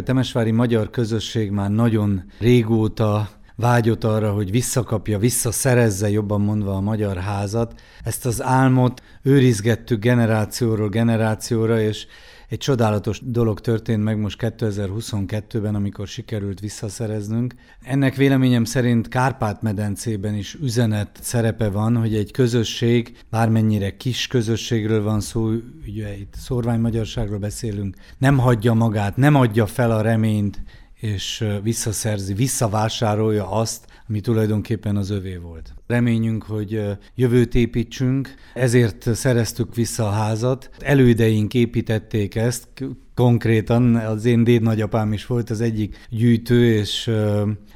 A temesvári magyar közösség már nagyon régóta vágyott arra, hogy visszakapja, visszaszerezze jobban mondva a magyar házat. Ezt az álmot őrizgettük generációról generációra, és egy csodálatos dolog történt meg most 2022-ben, amikor sikerült visszaszereznünk. Ennek véleményem szerint Kárpát-medencében is üzenet szerepe van, hogy egy közösség, bármennyire kis közösségről van szó, ugye itt szorványmagyarságról beszélünk, nem hagyja magát, nem adja fel a reményt, és visszaszerzi, visszavásárolja azt, ami tulajdonképpen az övé volt. Reményünk, hogy jövőt építsünk, ezért szereztük vissza a házat. Elődeink építették ezt, konkrétan az én dédnagyapám is volt az egyik gyűjtő, és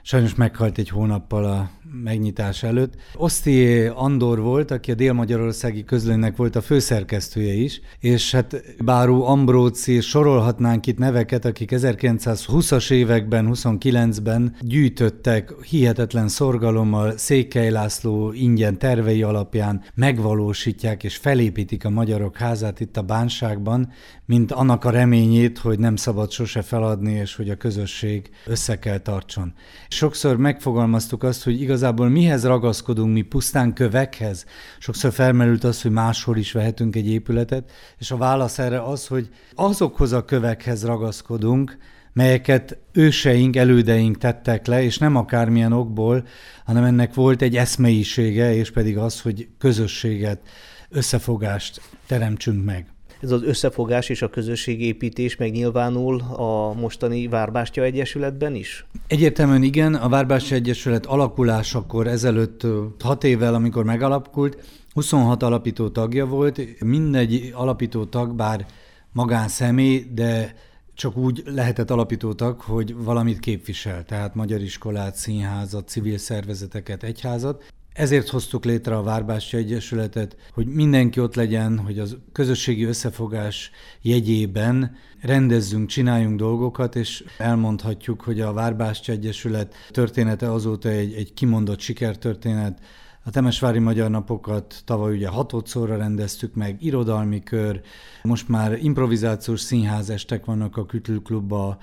sajnos meghalt egy hónappal a megnyitás előtt. Oszti Andor volt, aki a Dél-Magyarországi közlőnek volt a főszerkesztője is, és hát Báró Ambróci, sorolhatnánk itt neveket, akik 1920-as években, 29-ben gyűjtöttek hihetetlen szorgalommal Székely László ingyen tervei alapján megvalósítják és felépítik a magyarok házát itt a bánságban, mint annak a reményét, hogy nem szabad sose feladni, és hogy a közösség össze kell tartson. Sokszor megfogalmaztuk azt, hogy igazából mihez ragaszkodunk mi pusztán kövekhez. Sokszor felmerült az, hogy máshol is vehetünk egy épületet, és a válasz erre az, hogy azokhoz a kövekhez ragaszkodunk, melyeket őseink, elődeink tettek le, és nem akármilyen okból, hanem ennek volt egy eszmeisége, és pedig az, hogy közösséget, összefogást teremtsünk meg ez az összefogás és a közösségépítés megnyilvánul a mostani Várbástya Egyesületben is? Egyértelműen igen, a Várbástya Egyesület alakulásakor ezelőtt hat évvel, amikor megalakult, 26 alapító tagja volt, mindegy alapító tag, bár magánszemély, de csak úgy lehetett alapítótak, hogy valamit képvisel, tehát magyar iskolát, színházat, civil szervezeteket, egyházat. Ezért hoztuk létre a Várbástya Egyesületet, hogy mindenki ott legyen, hogy az közösségi összefogás jegyében rendezzünk, csináljunk dolgokat, és elmondhatjuk, hogy a Várbástya Egyesület története azóta egy, egy kimondott sikertörténet, a Temesvári Magyar Napokat tavaly ugye hatodszorra rendeztük meg, irodalmi kör, most már improvizációs színházestek vannak a Kütülklubba,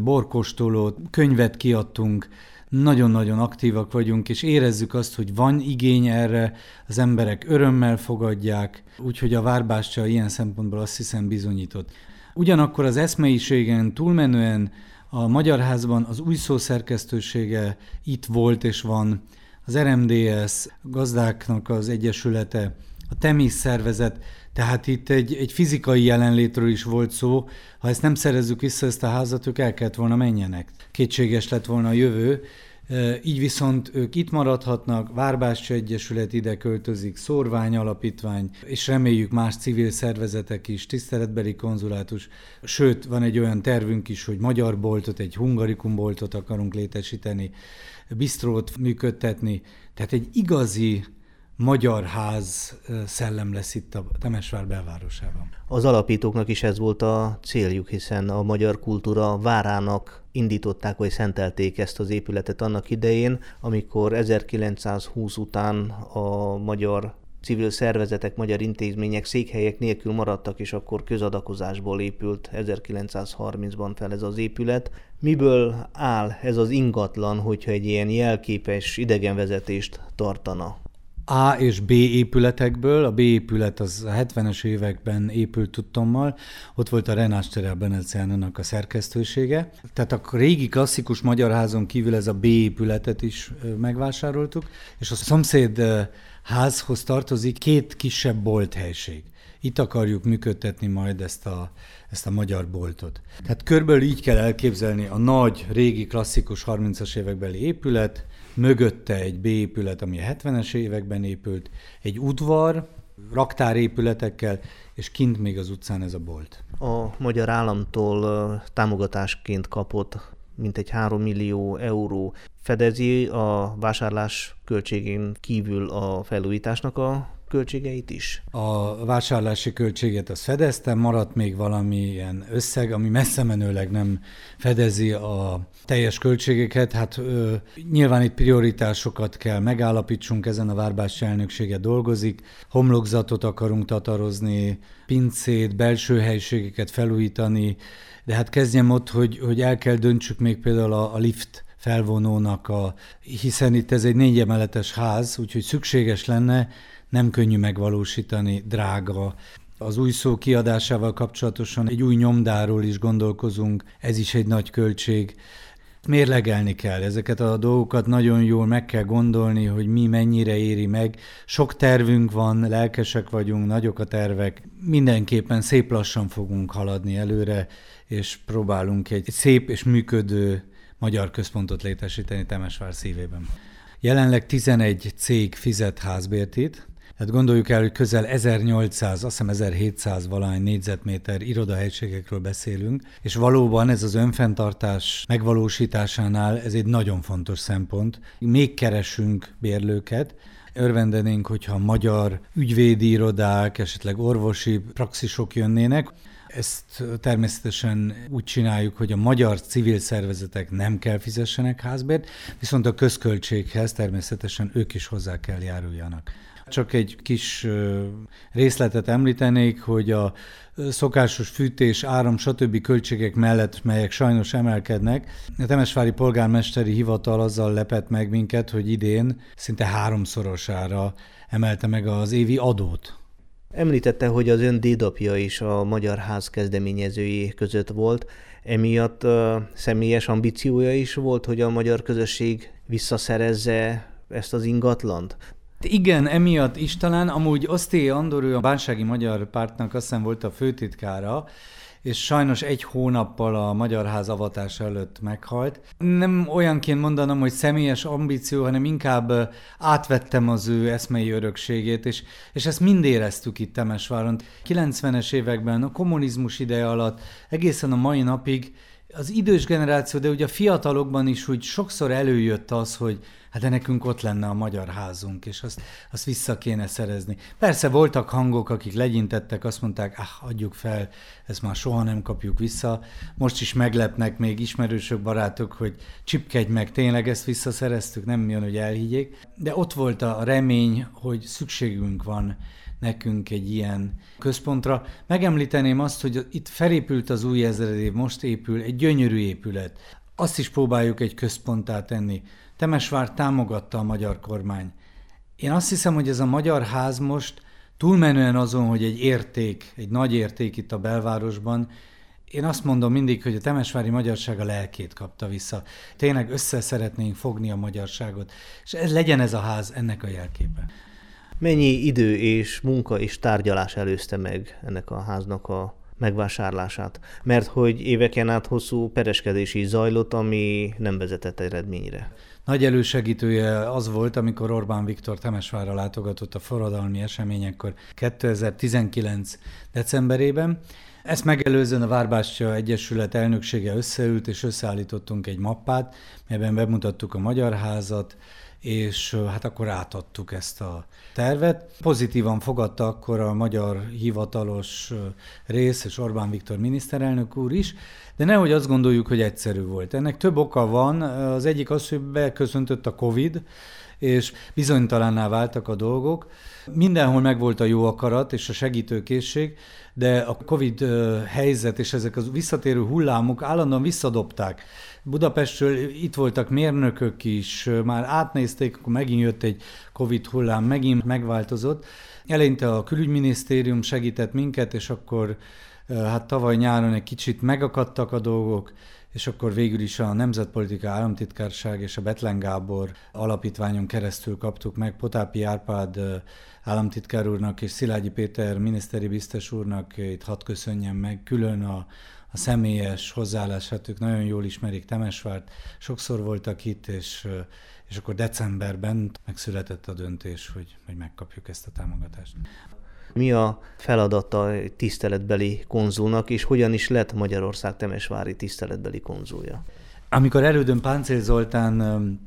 borkostoló, könyvet kiadtunk, nagyon-nagyon aktívak vagyunk, és érezzük azt, hogy van igény erre, az emberek örömmel fogadják, úgyhogy a Várbástya ilyen szempontból azt hiszem bizonyított. Ugyanakkor az eszmeiségen túlmenően a Magyar Házban az új szószerkesztősége itt volt és van, az RMDS, gazdáknak az egyesülete, a TEMIS szervezet, tehát itt egy, egy fizikai jelenlétről is volt szó, ha ezt nem szerezzük vissza, ezt a házat, ők el kellett volna menjenek. Kétséges lett volna a jövő, így viszont ők itt maradhatnak, Várbástya Egyesület ide költözik, Szorvány Alapítvány, és reméljük más civil szervezetek is, tiszteletbeli konzulátus, sőt, van egy olyan tervünk is, hogy magyar boltot, egy hungarikum boltot akarunk létesíteni, bistrót működtetni, tehát egy igazi magyar ház szellem lesz itt a Temesvár belvárosában. Az alapítóknak is ez volt a céljuk, hiszen a magyar kultúra várának indították, vagy szentelték ezt az épületet annak idején, amikor 1920 után a magyar civil szervezetek, magyar intézmények székhelyek nélkül maradtak, és akkor közadakozásból épült 1930-ban fel ez az épület. Miből áll ez az ingatlan, hogyha egy ilyen jelképes idegenvezetést tartana? A és B épületekből, a B épület az a 70-es években épült tudtommal, ott volt a Renás Terel Beneciánának a szerkesztősége. Tehát a régi klasszikus magyar házon kívül ez a B épületet is megvásároltuk, és a szomszéd házhoz tartozik két kisebb bolthelység. Itt akarjuk működtetni majd ezt a, ezt a magyar boltot. Tehát körből így kell elképzelni a nagy, régi, klasszikus 30-as évekbeli épület, mögötte egy B épület, ami a 70-es években épült, egy udvar, raktárépületekkel, és kint még az utcán ez a bolt. A magyar államtól támogatásként kapott mintegy 3 millió euró fedezi a vásárlás költségén kívül a felújításnak a költségeit is? A vásárlási költséget az fedezte, maradt még valami ilyen összeg, ami messze menőleg nem fedezi a teljes költségeket. Hát ö, nyilván itt prioritásokat kell megállapítsunk, ezen a Várbási elnöksége dolgozik. Homlokzatot akarunk tatarozni, pincét, belső helységeket felújítani, de hát kezdjem ott, hogy, hogy el kell döntsük még például a, a lift felvonónak, a, hiszen itt ez egy négy emeletes ház, úgyhogy szükséges lenne, nem könnyű megvalósítani, drága. Az új szó kiadásával kapcsolatosan egy új nyomdáról is gondolkozunk, ez is egy nagy költség. Mérlegelni kell ezeket a dolgokat, nagyon jól meg kell gondolni, hogy mi mennyire éri meg. Sok tervünk van, lelkesek vagyunk, nagyok a tervek. Mindenképpen szép lassan fogunk haladni előre, és próbálunk egy szép és működő magyar központot létesíteni Temesvár szívében. Jelenleg 11 cég fizet házbért tehát gondoljuk el, hogy közel 1800, azt hiszem 1700 valány négyzetméter irodahelységekről beszélünk, és valóban ez az önfenntartás megvalósításánál ez egy nagyon fontos szempont. Még keresünk bérlőket, örvendenénk, hogyha magyar ügyvédi irodák, esetleg orvosi praxisok jönnének. Ezt természetesen úgy csináljuk, hogy a magyar civil szervezetek nem kell fizessenek házbért, viszont a közköltséghez természetesen ők is hozzá kell járuljanak. Csak egy kis részletet említenék, hogy a szokásos fűtés, áram, stb. költségek mellett, melyek sajnos emelkednek. A Temesvári polgármesteri hivatal azzal lepett meg minket, hogy idén szinte háromszorosára emelte meg az évi adót. Említette, hogy az ön dédapja is a Magyar Ház kezdeményezői között volt. Emiatt uh, személyes ambíciója is volt, hogy a magyar közösség visszaszerezze ezt az ingatlant? Igen, emiatt is talán. Amúgy Oszté Andor, ő a Bánsági Magyar Pártnak azt hiszem volt a főtitkára, és sajnos egy hónappal a Magyar Ház avatása előtt meghalt. Nem olyanként mondanom, hogy személyes ambíció, hanem inkább átvettem az ő eszmei örökségét, és, és ezt mind éreztük itt Temesváron. 90-es években, a kommunizmus ideje alatt, egészen a mai napig az idős generáció, de ugye a fiatalokban is úgy sokszor előjött az, hogy hát de nekünk ott lenne a magyar házunk, és azt, azt vissza kéne szerezni. Persze voltak hangok, akik legyintettek, azt mondták, ah, adjuk fel, ezt már soha nem kapjuk vissza. Most is meglepnek még ismerősök, barátok, hogy csipkedj meg, tényleg ezt visszaszereztük, nem jön, hogy elhiggyék. De ott volt a remény, hogy szükségünk van nekünk egy ilyen központra. Megemlíteném azt, hogy itt felépült az új ezredév, most épül, egy gyönyörű épület. Azt is próbáljuk egy központtá tenni. Temesvár támogatta a magyar kormány. Én azt hiszem, hogy ez a magyar ház most túlmenően azon, hogy egy érték, egy nagy érték itt a belvárosban, én azt mondom mindig, hogy a temesvári magyarság a lelkét kapta vissza. Tényleg össze szeretnénk fogni a magyarságot, és ez legyen ez a ház ennek a jelképe. Mennyi idő és munka és tárgyalás előzte meg ennek a háznak a megvásárlását? Mert hogy éveken át hosszú pereskedési zajlott, ami nem vezetett eredményre. Nagy elősegítője az volt, amikor Orbán Viktor Temesvárra látogatott a forradalmi eseményekkor 2019. decemberében. Ezt megelőzően a Várbástya Egyesület elnöksége összeült, és összeállítottunk egy mappát, melyben bemutattuk a Magyar Házat, és hát akkor átadtuk ezt a tervet. Pozitívan fogadta akkor a magyar hivatalos rész, és Orbán Viktor miniszterelnök úr is, de nehogy azt gondoljuk, hogy egyszerű volt. Ennek több oka van. Az egyik az, hogy beköszöntött a Covid, és bizonytalanná váltak a dolgok. Mindenhol megvolt a jó akarat és a segítőkészség, de a Covid helyzet és ezek az visszatérő hullámok állandóan visszadobták. Budapestről itt voltak mérnökök is, már átnézték, akkor megint jött egy Covid hullám, megint megváltozott. Eleinte a külügyminisztérium segített minket, és akkor hát tavaly nyáron egy kicsit megakadtak a dolgok, és akkor végül is a Nemzetpolitika Államtitkárság és a Betlen Gábor alapítványon keresztül kaptuk meg Potápi Árpád államtitkár úrnak és Szilágyi Péter miniszteri biztos úrnak, itt hadd köszönjem meg külön a, a személyes hozzáállását, ők nagyon jól ismerik Temesvárt, sokszor voltak itt, és, és akkor decemberben megszületett a döntés, hogy, hogy megkapjuk ezt a támogatást. Mi a feladata tiszteletbeli konzulnak, és hogyan is lett Magyarország Temesvári tiszteletbeli konzulja? Amikor elődön Páncél Zoltán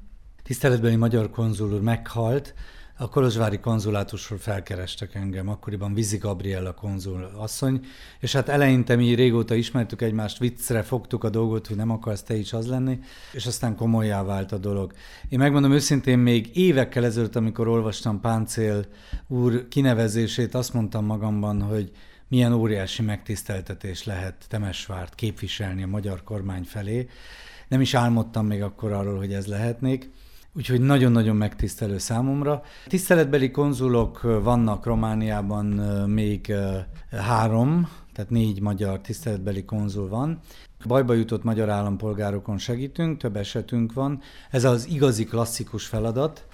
tiszteletbeli magyar konzul úr meghalt, a Kolozsvári konzulátusról felkerestek engem, akkoriban Vizi Gabriella konzul asszony, és hát eleinte mi régóta ismertük egymást, viccre fogtuk a dolgot, hogy nem akarsz te is az lenni, és aztán komolyá vált a dolog. Én megmondom őszintén, még évekkel ezelőtt, amikor olvastam Páncél úr kinevezését, azt mondtam magamban, hogy milyen óriási megtiszteltetés lehet Temesvárt képviselni a magyar kormány felé. Nem is álmodtam még akkor arról, hogy ez lehetnék. Úgyhogy nagyon-nagyon megtisztelő számomra. Tiszteletbeli konzulok vannak Romániában még három, tehát négy magyar tiszteletbeli konzul van. Bajba jutott magyar állampolgárokon segítünk, több esetünk van. Ez az igazi klasszikus feladat.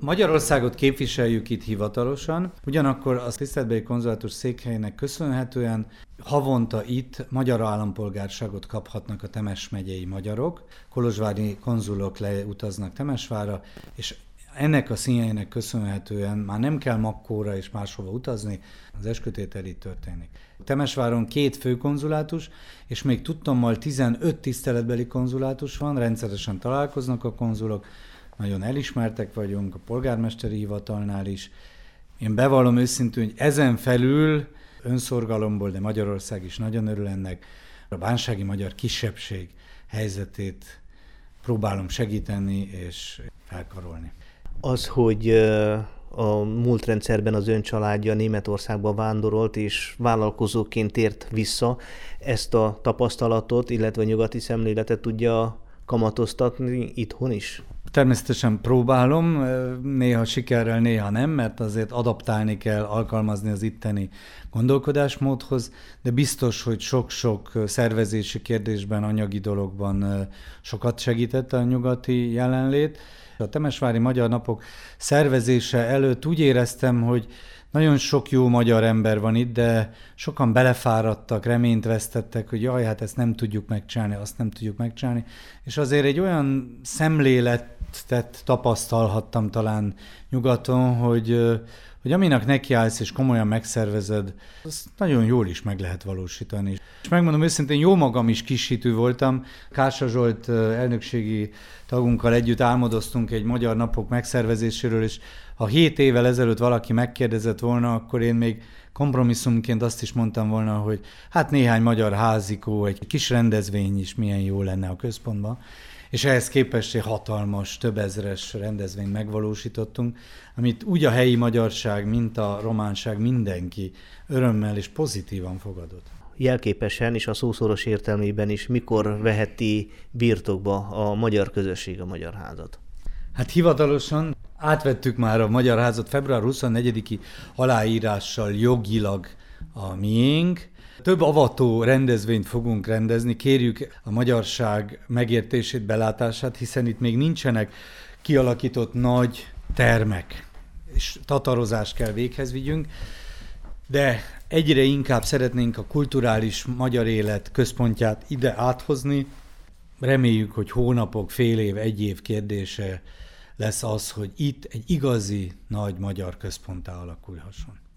Magyarországot képviseljük itt hivatalosan, ugyanakkor a tiszteletbeli konzulátus székhelyének köszönhetően havonta itt magyar állampolgárságot kaphatnak a Temes megyei magyarok. Kolozsvári konzulok leutaznak Temesvára, és ennek a színjeinek köszönhetően már nem kell Makkóra és máshova utazni, az eskütétel itt történik. Temesváron két főkonzulátus, és még tudtommal 15 tiszteletbeli konzulátus van, rendszeresen találkoznak a konzulok, nagyon elismertek vagyunk, a polgármesteri hivatalnál is. Én bevallom őszintén, hogy ezen felül önszorgalomból, de Magyarország is nagyon örül ennek, a bánsági magyar kisebbség helyzetét próbálom segíteni és felkarolni. Az, hogy a múlt rendszerben az ön családja Németországba vándorolt, és vállalkozóként tért vissza, ezt a tapasztalatot, illetve nyugati szemléletet tudja kamatoztatni itthon is? Természetesen próbálom, néha sikerrel, néha nem, mert azért adaptálni kell, alkalmazni az itteni gondolkodásmódhoz, de biztos, hogy sok-sok szervezési kérdésben, anyagi dologban sokat segített a nyugati jelenlét. A Temesvári Magyar Napok szervezése előtt úgy éreztem, hogy nagyon sok jó magyar ember van itt, de sokan belefáradtak, reményt vesztettek, hogy jaj, hát ezt nem tudjuk megcsinálni, azt nem tudjuk megcsinálni. És azért egy olyan szemléletet tapasztalhattam talán nyugaton, hogy, hogy aminek nekiállsz és komolyan megszervezed, azt nagyon jól is meg lehet valósítani. És megmondom őszintén, jó magam is kisítő voltam. Kársa Zsolt elnökségi tagunkkal együtt álmodoztunk egy magyar napok megszervezéséről, és ha hét évvel ezelőtt valaki megkérdezett volna, akkor én még kompromisszumként azt is mondtam volna, hogy hát néhány magyar házikó, egy kis rendezvény is milyen jó lenne a központban. És ehhez képest egy hatalmas, több ezeres rendezvényt megvalósítottunk, amit úgy a helyi magyarság, mint a románság mindenki örömmel és pozitívan fogadott jelképesen és a szószoros értelmében is mikor veheti birtokba a magyar közösség a Magyar Házat? Hát hivatalosan átvettük már a Magyar Házat február 24-i aláírással jogilag a miénk. Több avató rendezvényt fogunk rendezni, kérjük a magyarság megértését, belátását, hiszen itt még nincsenek kialakított nagy termek, és tatarozást kell véghez vigyünk, de egyre inkább szeretnénk a kulturális magyar élet központját ide áthozni. Reméljük, hogy hónapok, fél év, egy év kérdése lesz az, hogy itt egy igazi nagy magyar központtá alakulhasson.